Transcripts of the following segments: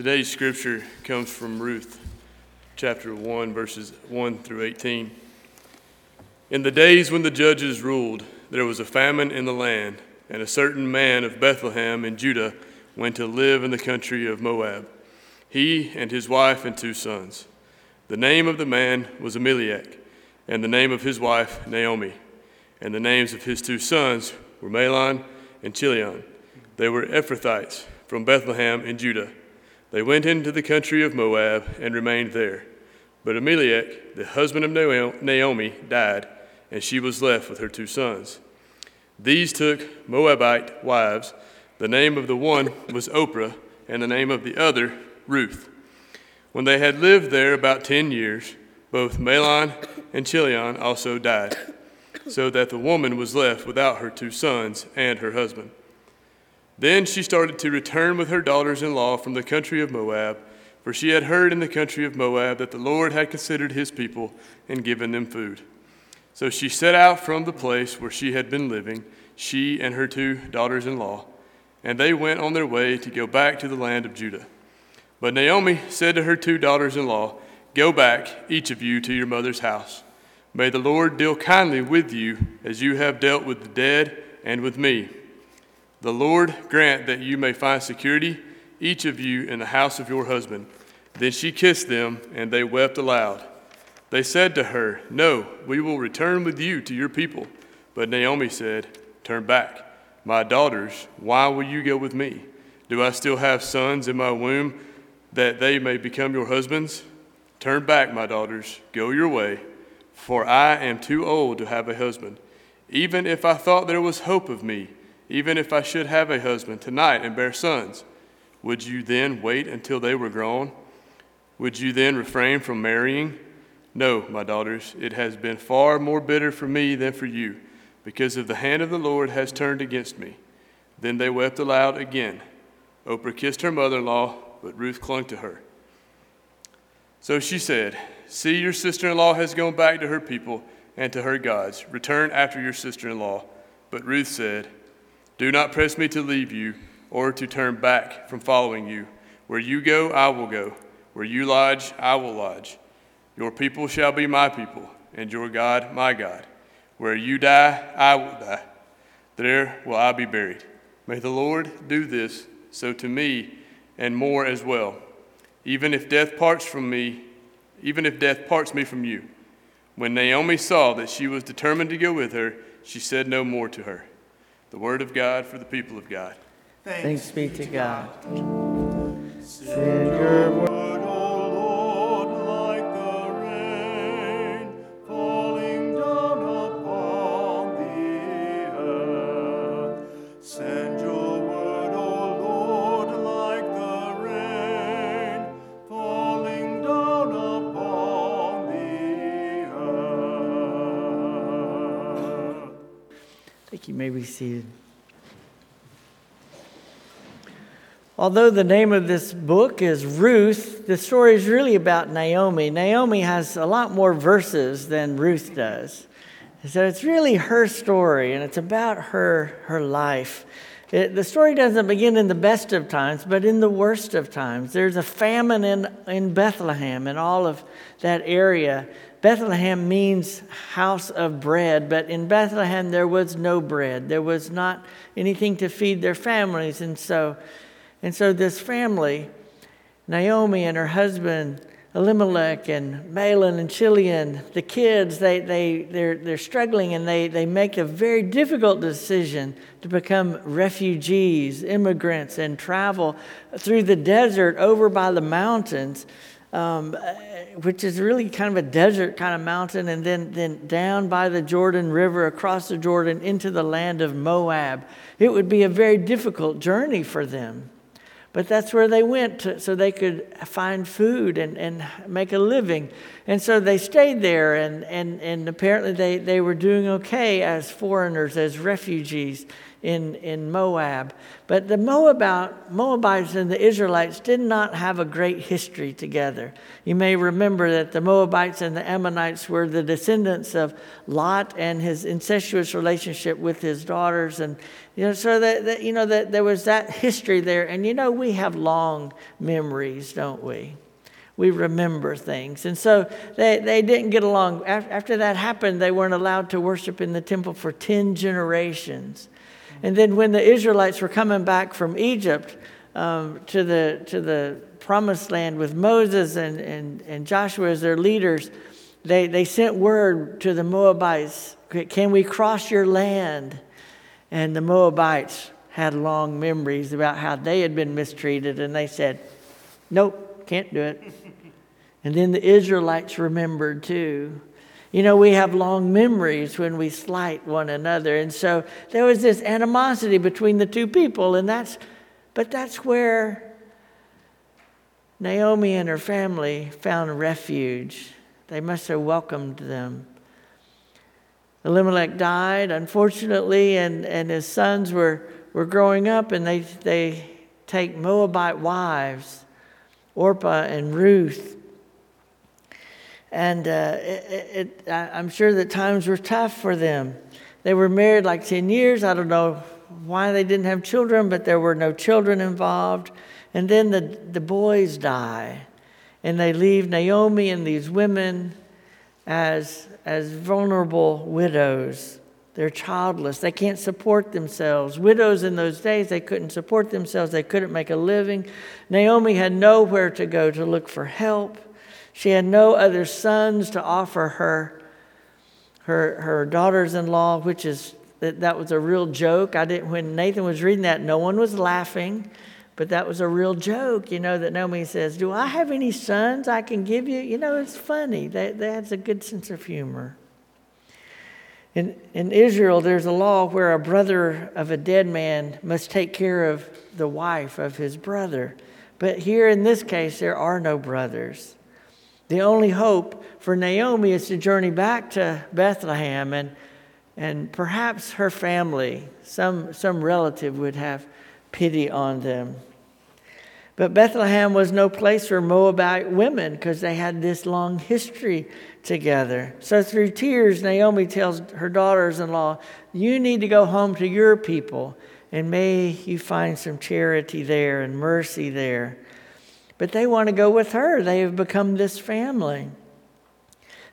Today's scripture comes from Ruth, chapter 1, verses 1 through 18. In the days when the judges ruled, there was a famine in the land, and a certain man of Bethlehem in Judah went to live in the country of Moab, he and his wife and two sons. The name of the man was Elimelech, and the name of his wife Naomi, and the names of his two sons were Mahlon and Chilion. They were Ephrathites from Bethlehem in Judah. They went into the country of Moab and remained there. But Elimelech, the husband of Naomi, died, and she was left with her two sons. These took Moabite wives. The name of the one was Orpah, and the name of the other, Ruth. When they had lived there about ten years, both Mahlon and Chilion also died, so that the woman was left without her two sons and her husband. Then she started to return with her daughters in law from the country of Moab, for she had heard in the country of Moab that the Lord had considered his people and given them food. So she set out from the place where she had been living, she and her two daughters in law, and they went on their way to go back to the land of Judah. But Naomi said to her two daughters in law, Go back, each of you, to your mother's house. May the Lord deal kindly with you as you have dealt with the dead and with me. The Lord grant that you may find security, each of you, in the house of your husband. Then she kissed them, and they wept aloud. They said to her, No, we will return with you to your people. But Naomi said, Turn back. My daughters, why will you go with me? Do I still have sons in my womb that they may become your husbands? Turn back, my daughters, go your way, for I am too old to have a husband. Even if I thought there was hope of me, even if I should have a husband tonight and bear sons, would you then wait until they were grown? Would you then refrain from marrying? No, my daughters, it has been far more bitter for me than for you, because of the hand of the Lord has turned against me. Then they wept aloud again. Oprah kissed her mother in law, but Ruth clung to her. So she said, See, your sister in law has gone back to her people and to her gods. Return after your sister in law. But Ruth said, do not press me to leave you or to turn back from following you. Where you go, I will go. Where you lodge, I will lodge. Your people shall be my people, and your God my God. Where you die, I will die. There will I be buried. May the Lord do this so to me and more as well, even if death parts from me, even if death parts me from you. When Naomi saw that she was determined to go with her, she said no more to her. The word of God for the people of God. Thanks, Thanks be to God. Send your word. May be seated. Although the name of this book is Ruth, the story is really about Naomi. Naomi has a lot more verses than Ruth does. So it's really her story, and it's about her, her life. It, the story doesn't begin in the best of times, but in the worst of times. There's a famine in, in Bethlehem and all of that area. Bethlehem means house of bread, but in Bethlehem there was no bread. There was not anything to feed their families. And so, and so this family, Naomi and her husband, Elimelech and Mahlon and Chilion, the kids, they, they, they're, they're struggling and they, they make a very difficult decision to become refugees, immigrants, and travel through the desert over by the mountains um, which is really kind of a desert kind of mountain, and then, then down by the Jordan River, across the Jordan, into the land of Moab. It would be a very difficult journey for them. But that's where they went to, so they could find food and, and make a living. And so they stayed there, and, and, and apparently they, they were doing okay as foreigners, as refugees in, in Moab. But the Moabite, Moabites and the Israelites did not have a great history together. You may remember that the Moabites and the Ammonites were the descendants of Lot and his incestuous relationship with his daughters. And, you know, so that, that you know, that there was that history there. And, you know, we have long memories, don't we? we remember things. And so they, they didn't get along. After that happened, they weren't allowed to worship in the temple for 10 generations. And then when the Israelites were coming back from Egypt um, to, the, to the promised land with Moses and, and, and Joshua as their leaders, they, they sent word to the Moabites Can we cross your land? And the Moabites had long memories about how they had been mistreated, and they said, Nope, can't do it. And then the Israelites remembered too. You know, we have long memories when we slight one another. And so there was this animosity between the two people. And that's, but that's where Naomi and her family found refuge. They must have welcomed them. Elimelech died, unfortunately, and, and his sons were, were growing up, and they, they take Moabite wives, Orpah and Ruth. And uh, it, it, I'm sure that times were tough for them. They were married like 10 years. I don't know why they didn't have children, but there were no children involved. And then the, the boys die, and they leave Naomi and these women as, as vulnerable widows. They're childless. They can't support themselves. Widows in those days, they couldn't support themselves. They couldn't make a living. Naomi had nowhere to go to look for help. She had no other sons to offer her, her, her daughters in law, which is that, that was a real joke. I didn't, when Nathan was reading that, no one was laughing, but that was a real joke, you know, that Naomi says, Do I have any sons I can give you? You know, it's funny. That, that's a good sense of humor. In, in Israel, there's a law where a brother of a dead man must take care of the wife of his brother. But here in this case, there are no brothers. The only hope for Naomi is to journey back to Bethlehem, and, and perhaps her family, some, some relative, would have pity on them. But Bethlehem was no place for Moabite women because they had this long history together. So through tears, Naomi tells her daughters in law, You need to go home to your people, and may you find some charity there and mercy there. But they want to go with her. They have become this family.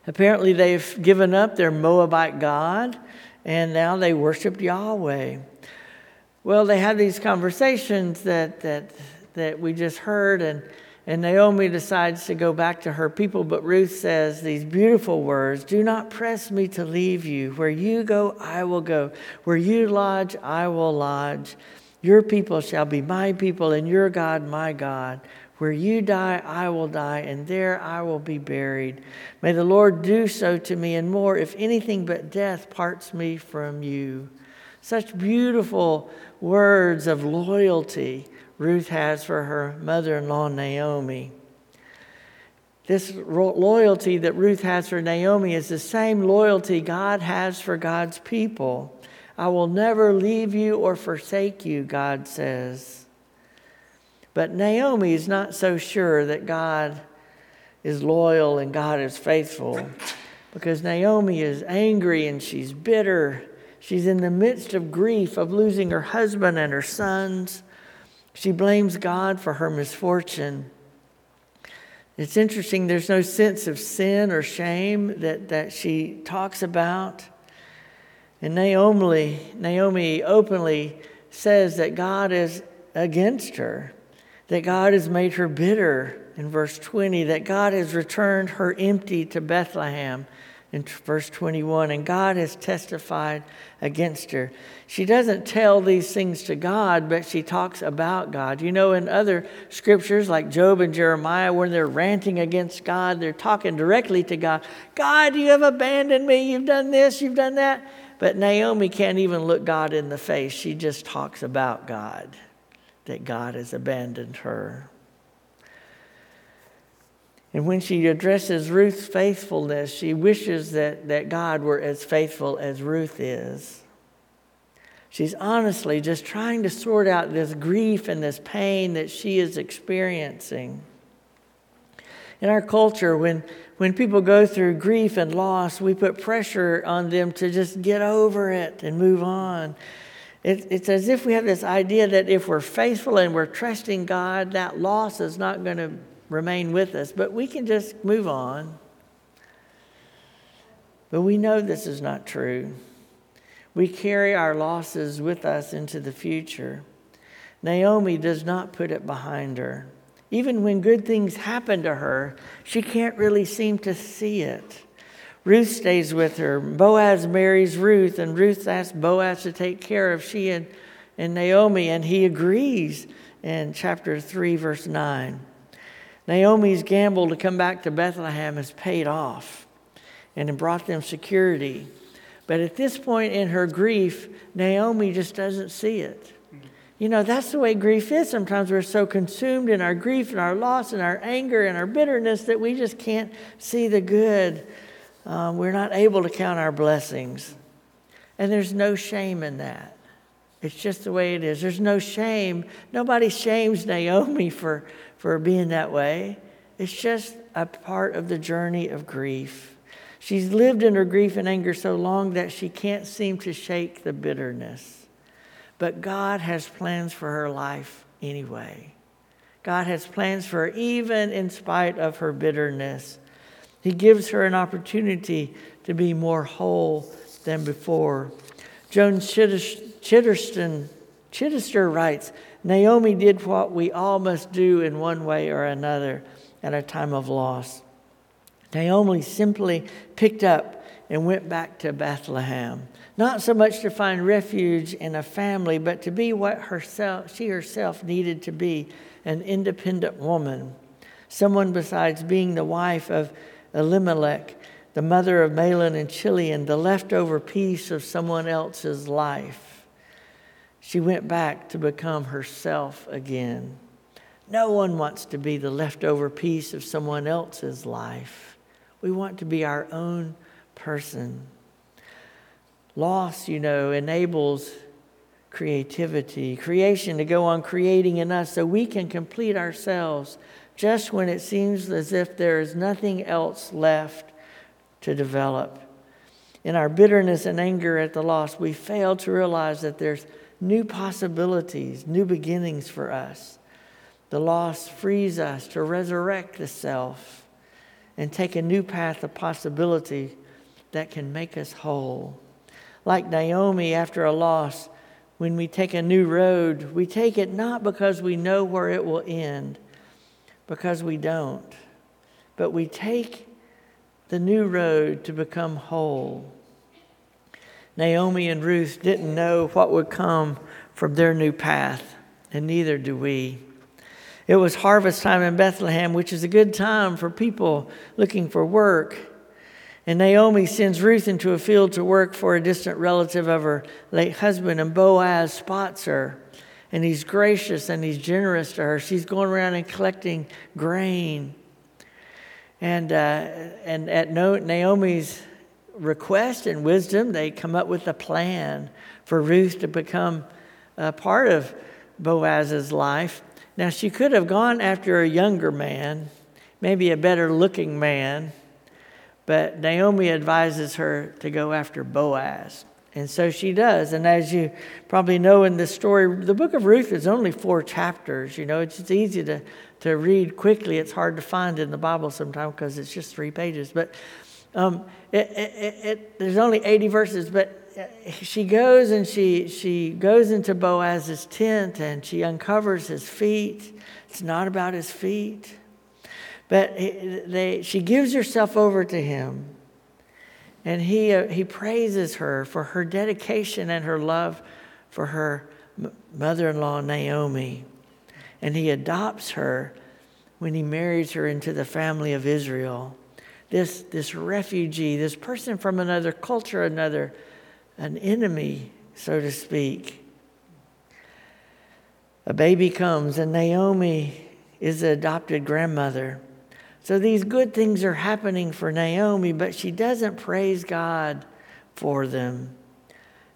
Apparently, they've given up their Moabite God and now they worship Yahweh. Well, they have these conversations that, that, that we just heard, and, and Naomi decides to go back to her people. But Ruth says these beautiful words Do not press me to leave you. Where you go, I will go. Where you lodge, I will lodge. Your people shall be my people, and your God, my God. Where you die, I will die, and there I will be buried. May the Lord do so to me and more, if anything but death parts me from you. Such beautiful words of loyalty Ruth has for her mother in law, Naomi. This loyalty that Ruth has for Naomi is the same loyalty God has for God's people. I will never leave you or forsake you, God says. But Naomi is not so sure that God is loyal and God is faithful because Naomi is angry and she's bitter. She's in the midst of grief of losing her husband and her sons. She blames God for her misfortune. It's interesting, there's no sense of sin or shame that, that she talks about. And Naomi, Naomi openly says that God is against her that God has made her bitter in verse 20, that God has returned her empty to Bethlehem in verse 21, and God has testified against her. She doesn't tell these things to God, but she talks about God. You know, in other scriptures like Job and Jeremiah, when they're ranting against God, they're talking directly to God. God, you have abandoned me. You've done this, you've done that. But Naomi can't even look God in the face. She just talks about God that God has abandoned her. And when she addresses Ruth's faithfulness, she wishes that, that God were as faithful as Ruth is. She's honestly just trying to sort out this grief and this pain that she is experiencing. In our culture, when, when people go through grief and loss, we put pressure on them to just get over it and move on. It, it's as if we have this idea that if we're faithful and we're trusting God, that loss is not going to remain with us, but we can just move on. But we know this is not true. We carry our losses with us into the future. Naomi does not put it behind her. Even when good things happen to her, she can't really seem to see it. Ruth stays with her. Boaz marries Ruth, and Ruth asks Boaz to take care of she and, and Naomi, and he agrees in chapter 3, verse 9. Naomi's gamble to come back to Bethlehem has paid off and it brought them security. But at this point in her grief, Naomi just doesn't see it. You know, that's the way grief is. Sometimes we're so consumed in our grief and our loss and our anger and our bitterness that we just can't see the good. Um, we're not able to count our blessings. And there's no shame in that. It's just the way it is. There's no shame. Nobody shames Naomi for, for being that way. It's just a part of the journey of grief. She's lived in her grief and anger so long that she can't seem to shake the bitterness. But God has plans for her life anyway. God has plans for her even in spite of her bitterness. He gives her an opportunity to be more whole than before. Joan Chitterston, Chittister writes Naomi did what we all must do in one way or another at a time of loss. Naomi simply picked up and went back to Bethlehem, not so much to find refuge in a family, but to be what herself, she herself needed to be an independent woman, someone besides being the wife of Elimelech, the mother of Mahlon and Chilion, the leftover piece of someone else's life. She went back to become herself again. No one wants to be the leftover piece of someone else's life. We want to be our own person. Loss, you know, enables creativity, creation to go on creating in us so we can complete ourselves just when it seems as if there is nothing else left to develop. In our bitterness and anger at the loss, we fail to realize that there's new possibilities, new beginnings for us. The loss frees us to resurrect the self and take a new path of possibility that can make us whole. Like Naomi after a loss, when we take a new road, we take it not because we know where it will end, because we don't, but we take the new road to become whole. Naomi and Ruth didn't know what would come from their new path, and neither do we. It was harvest time in Bethlehem, which is a good time for people looking for work. And Naomi sends Ruth into a field to work for a distant relative of her late husband, and Boaz spots her. And he's gracious and he's generous to her. She's going around and collecting grain. And, uh, and at Naomi's request and wisdom, they come up with a plan for Ruth to become a part of Boaz's life. Now, she could have gone after a younger man, maybe a better looking man, but Naomi advises her to go after Boaz. And so she does. And as you probably know in this story, the book of Ruth is only four chapters. You know, it's, easy to, to read quickly. It's hard to find in the Bible sometimes because it's just three pages. But um, it, it, it, there's only 80 verses, but she goes and she, she goes into Boaz's tent and she uncovers his feet. It's not about his feet, but they, she gives herself over to him. And he, uh, he praises her for her dedication and her love for her mother in law, Naomi. And he adopts her when he marries her into the family of Israel. This, this refugee, this person from another culture, another an enemy, so to speak. A baby comes, and Naomi is the adopted grandmother. So these good things are happening for Naomi, but she doesn't praise God for them.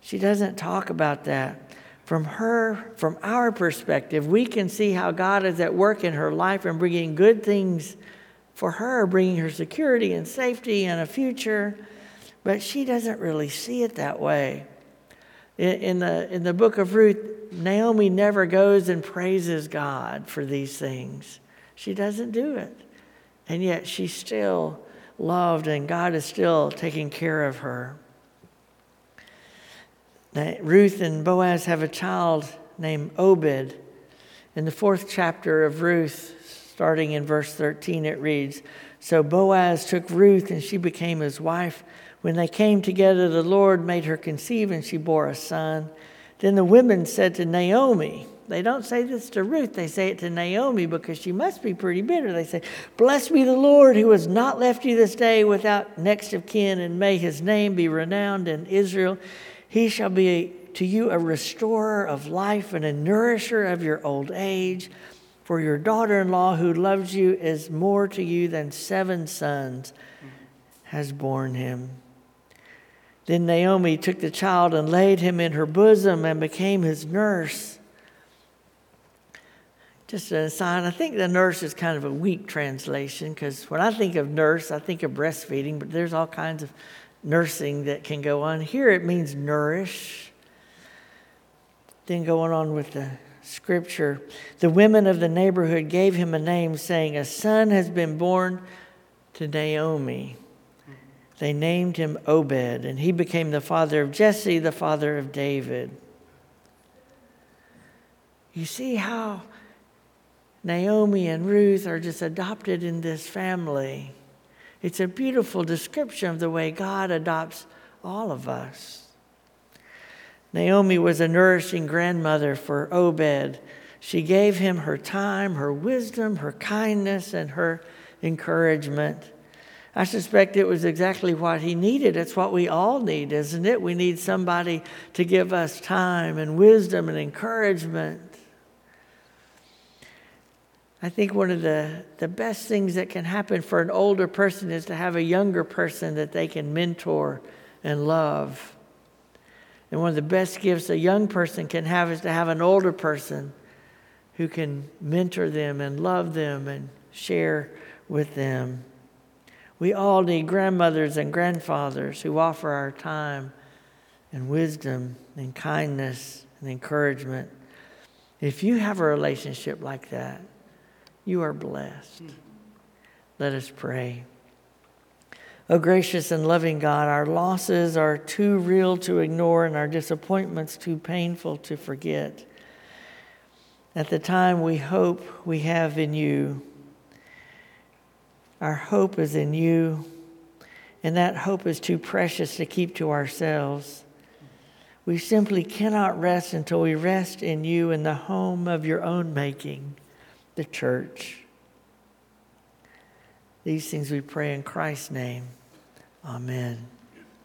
She doesn't talk about that. From her, from our perspective, we can see how God is at work in her life and bringing good things for her, bringing her security and safety and a future. But she doesn't really see it that way. In, the, in the book of Ruth, Naomi never goes and praises God for these things. She doesn't do it. And yet she's still loved, and God is still taking care of her. Now, Ruth and Boaz have a child named Obed. In the fourth chapter of Ruth, starting in verse 13, it reads So Boaz took Ruth, and she became his wife. When they came together, the Lord made her conceive, and she bore a son. Then the women said to Naomi, they don't say this to Ruth, they say it to Naomi because she must be pretty bitter. They say, Blessed be the Lord who has not left you this day without next of kin, and may his name be renowned in Israel. He shall be to you a restorer of life and a nourisher of your old age. For your daughter in law who loves you is more to you than seven sons has borne him. Then Naomi took the child and laid him in her bosom and became his nurse. Just an aside, I think the nurse is kind of a weak translation because when I think of nurse, I think of breastfeeding, but there's all kinds of nursing that can go on. Here it means nourish. Then going on with the scripture, the women of the neighborhood gave him a name, saying, A son has been born to Naomi. They named him Obed, and he became the father of Jesse, the father of David. You see how Naomi and Ruth are just adopted in this family. It's a beautiful description of the way God adopts all of us. Naomi was a nourishing grandmother for Obed. She gave him her time, her wisdom, her kindness, and her encouragement. I suspect it was exactly what he needed. It's what we all need, isn't it? We need somebody to give us time and wisdom and encouragement. I think one of the, the best things that can happen for an older person is to have a younger person that they can mentor and love. And one of the best gifts a young person can have is to have an older person who can mentor them and love them and share with them. We all need grandmothers and grandfathers who offer our time and wisdom and kindness and encouragement. If you have a relationship like that, you are blessed. Let us pray. Oh, gracious and loving God, our losses are too real to ignore and our disappointments too painful to forget. At the time we hope we have in you, our hope is in you, and that hope is too precious to keep to ourselves. We simply cannot rest until we rest in you in the home of your own making the church. These things we pray in Christ's name. Amen.